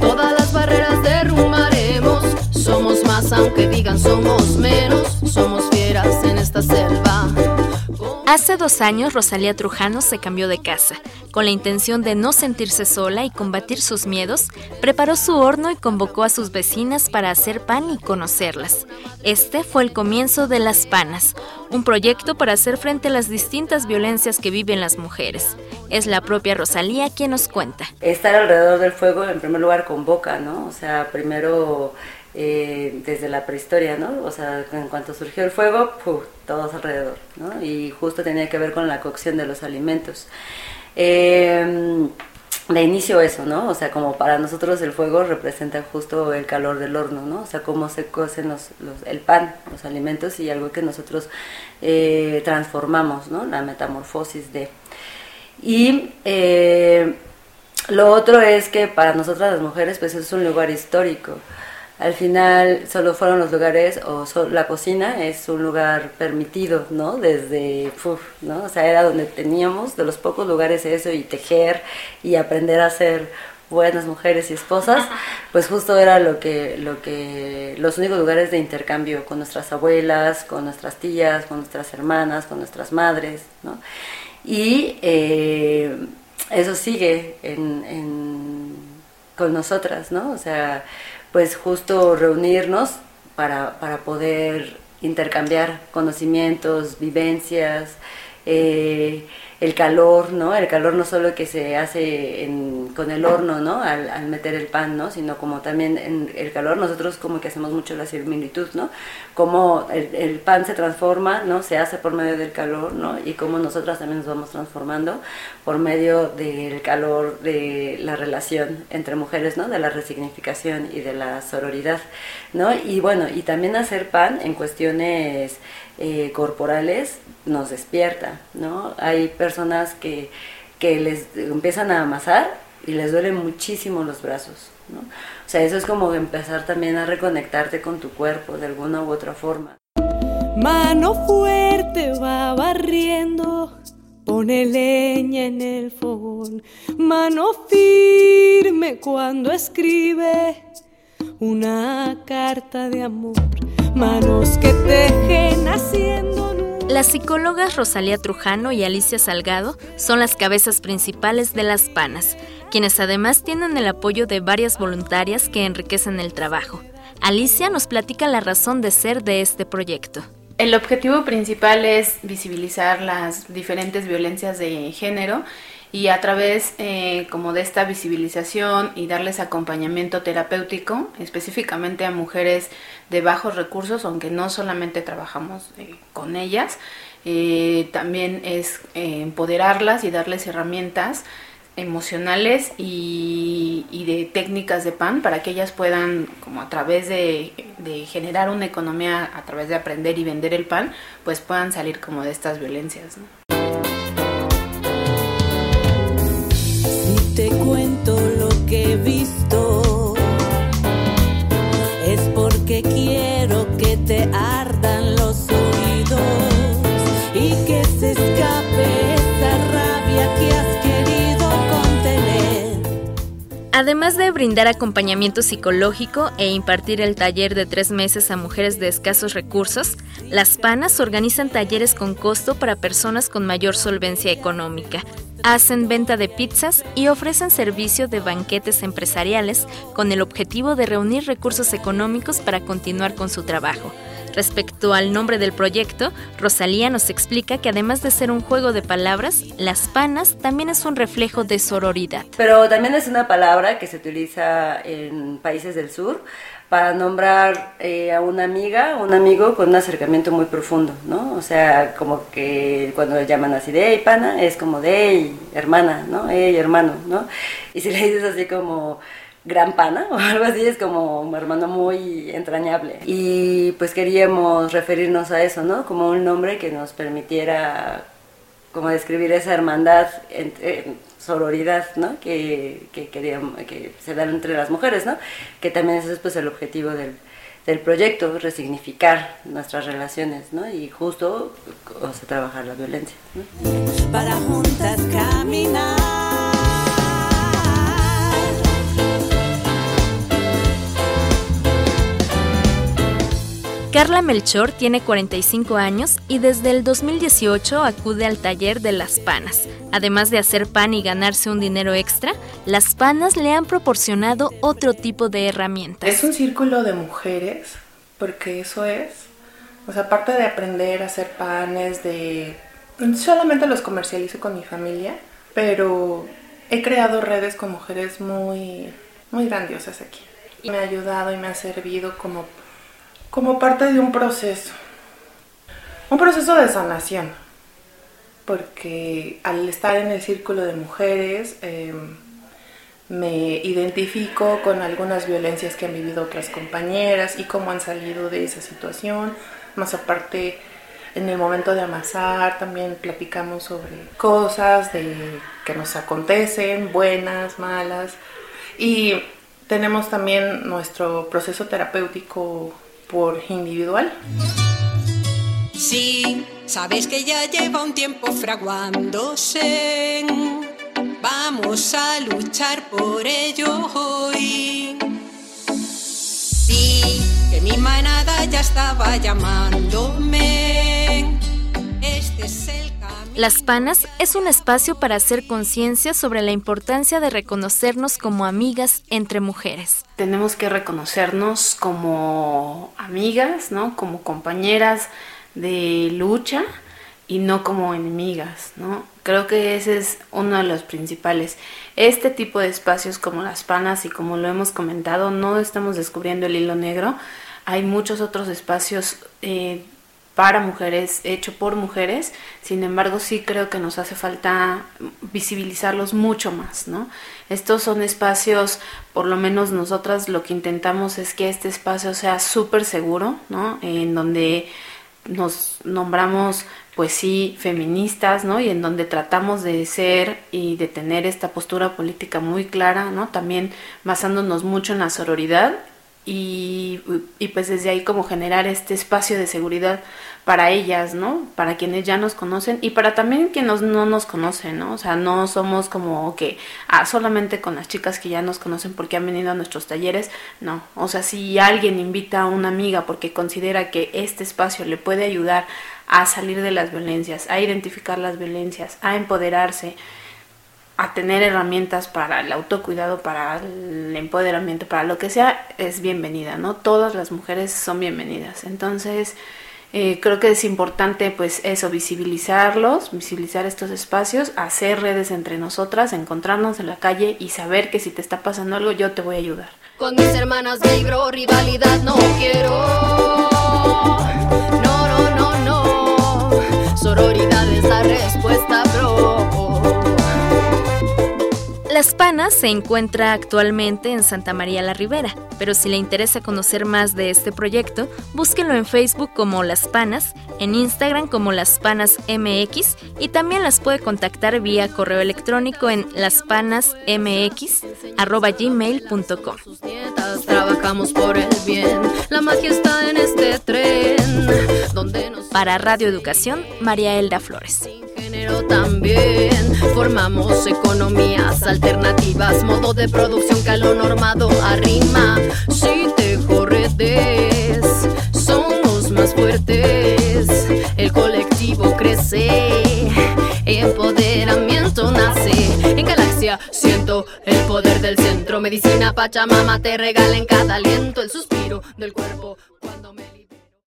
Todas las barreras derrumbaremos, somos más aunque digan somos menos, somos fieras en esta selva. Hace dos años Rosalía Trujano se cambió de casa. Con la intención de no sentirse sola y combatir sus miedos, preparó su horno y convocó a sus vecinas para hacer pan y conocerlas. Este fue el comienzo de Las Panas, un proyecto para hacer frente a las distintas violencias que viven las mujeres. Es la propia Rosalía quien nos cuenta. Estar alrededor del fuego en primer lugar convoca, ¿no? O sea, primero eh, desde la prehistoria, ¿no? O sea, en cuanto surgió el fuego, todos alrededor, ¿no? Y justo tenía que ver con la cocción de los alimentos. Eh, de inicio eso, ¿no? O sea, como para nosotros el fuego representa justo el calor del horno, ¿no? O sea, cómo se cocen los, el pan, los alimentos y algo que nosotros eh, transformamos, ¿no? La metamorfosis de... Y eh, lo otro es que para nosotras las mujeres, pues es un lugar histórico al final solo fueron los lugares, o la cocina es un lugar permitido, ¿no? Desde, ¿no? O sea, era donde teníamos de los pocos lugares eso y tejer y aprender a ser buenas mujeres y esposas, pues justo era lo que, lo que, los únicos lugares de intercambio con nuestras abuelas, con nuestras tías, con nuestras hermanas, con nuestras madres, ¿no? Y eh, eso sigue con nosotras, ¿no? O sea, pues justo reunirnos para, para poder intercambiar conocimientos, vivencias, eh, el calor, ¿no? El calor no solo que se hace con el horno, ¿no? Al, meter el pan, ¿no? Sino como también en el calor, nosotros como que hacemos mucho la similitud, ¿no? Cómo el, pan se transforma, ¿no? Se hace por medio del calor, ¿no? Y cómo nosotras también nos vamos transformando por medio del calor de la relación entre mujeres, ¿no? De la resignificación y de la sororidad, ¿no? Y bueno, y también hacer pan en cuestiones eh, corporales nos despierta, ¿no? Hay personas que, que les empiezan a amasar y les duelen muchísimo los brazos, ¿no? O sea, eso es como empezar también a reconectarte con tu cuerpo de alguna u otra forma. Mano fuerte va barriendo, pone leña en el fogón, mano firme cuando escribe una carta de amor manos que tejen haciendo las psicólogas Rosalía Trujano y Alicia Salgado son las cabezas principales de las PANAS, quienes además tienen el apoyo de varias voluntarias que enriquecen el trabajo. Alicia nos platica la razón de ser de este proyecto. El objetivo principal es visibilizar las diferentes violencias de género y a través eh, como de esta visibilización y darles acompañamiento terapéutico específicamente a mujeres de bajos recursos, aunque no solamente trabajamos eh, con ellas, eh, también es empoderarlas y darles herramientas emocionales y, de técnicas de pan para que ellas puedan, como a través de, generar una economía, a través de aprender y vender el pan, pues puedan salir como de estas violencias. te cuento lo que he visto, quiero que te ardan Además de brindar acompañamiento psicológico e impartir el taller de tres meses a mujeres de escasos recursos, las PANAS organizan talleres con costo para personas con mayor solvencia económica hacen venta de pizzas y ofrecen servicio de banquetes empresariales con el objetivo de reunir recursos económicos para continuar con su trabajo. Respecto al nombre del proyecto, Rosalía nos explica que además de ser un juego de palabras, las panas también es un reflejo de sororidad. Pero también es una palabra que se utiliza en países del sur para nombrar eh, a una amiga, un amigo con un acercamiento muy profundo, ¿no? O sea, como que cuando le llaman así de hey pana, es como de hermana, ¿no? Hey hermano, ¿no? Y si le dices así como gran pana o algo así, es como un hermano muy entrañable. Y pues queríamos referirnos a eso, ¿no? Como un nombre que nos permitiera como describir esa hermandad entre sororidad, ¿no? Que, que, que se dan entre las mujeres, ¿no? Que también ese es pues, el objetivo del, del proyecto, resignificar nuestras relaciones, ¿no? Y justo, o sea, trabajar la violencia, Para juntas caminar Carla Melchor tiene 45 años y desde el 2018 acude al taller de Las Panas. Además de hacer pan y ganarse un dinero extra, Las Panas le han proporcionado otro tipo de herramientas. Es un círculo de mujeres, porque eso es. O sea, aparte de aprender a hacer panes, de... Solamente los comercializo con mi familia, pero he creado redes con mujeres muy, muy grandiosas aquí. Y me ha ayudado y me ha servido como como parte de un proceso, un proceso de sanación, porque al estar en el círculo de mujeres em, me identifico con algunas violencias que han vivido otras compañeras y cómo han salido de esa situación, más aparte en el momento de amasar también platicamos sobre cosas de, que nos acontecen, buenas, malas, y tenemos también nuestro proceso terapéutico por individual. Sí, sabes que ya lleva un tiempo fraguándose. Vamos a luchar por ello hoy. Sí, que mi manada ya estaba llamándome. Las Panas es un espacio para hacer conciencia sobre la importancia de reconocernos como amigas entre mujeres. Tenemos que reconocernos como amigas, ¿no? Como compañeras de lucha y no como enemigas, ¿no? Creo que ese es uno de los principales. Este tipo de espacios como las panas y como lo hemos comentado, no estamos descubriendo el hilo negro. Hay muchos otros espacios eh, para mujeres, hecho por mujeres, sin embargo sí creo que nos hace falta visibilizarlos mucho más, ¿no? Estos son espacios, por lo menos nosotras lo que intentamos es que este espacio sea súper seguro, ¿no? En donde nos nombramos pues sí feministas, ¿no? Y en donde tratamos de ser y de tener esta postura política muy clara, ¿no? También basándonos mucho en la sororidad y, y, pues desde ahí como generar este espacio de seguridad para ellas, ¿no? Para quienes ya nos conocen y para también quienes no nos conocen, ¿no? O sea, no somos como que ah, solamente con las chicas que ya nos conocen porque han venido a nuestros talleres, no. O sea, si alguien invita a una amiga porque considera que este espacio le puede ayudar a salir de las violencias, a identificar las violencias, a empoderarse, a tener herramientas para el autocuidado, para el empoderamiento, para lo que sea, es bienvenida, ¿no? Todas las mujeres son bienvenidas. Entonces, eh, creo que es importante, pues, eso, visibilizarlos, visibilizar estos espacios, hacer redes entre nosotras, encontrarnos en la calle y saber que si te está pasando algo, yo te voy a ayudar. Con mis hermanas vibro, rivalidad no quiero. No, no, no, no. Sororidad es la respuesta, Las Panas se encuentra actualmente en Santa María la Ribera, pero si le interesa conocer más de este proyecto, búsquenlo en Facebook como Las Panas, en Instagram como Las Panas MX y también las puede contactar vía correo electrónico en laspanasmx@gmail.com. Trabajamos por el bien, la magia está en este tren, Para Radio Educación, María Elda Flores también. Formamos economías alternativas, modo de producción que a lo normado arrima. Si te corretes, somos más fuertes. El colectivo crece, empoderamiento nace. En galaxia siento el poder del centro. Medicina Pachamama te regala en cada aliento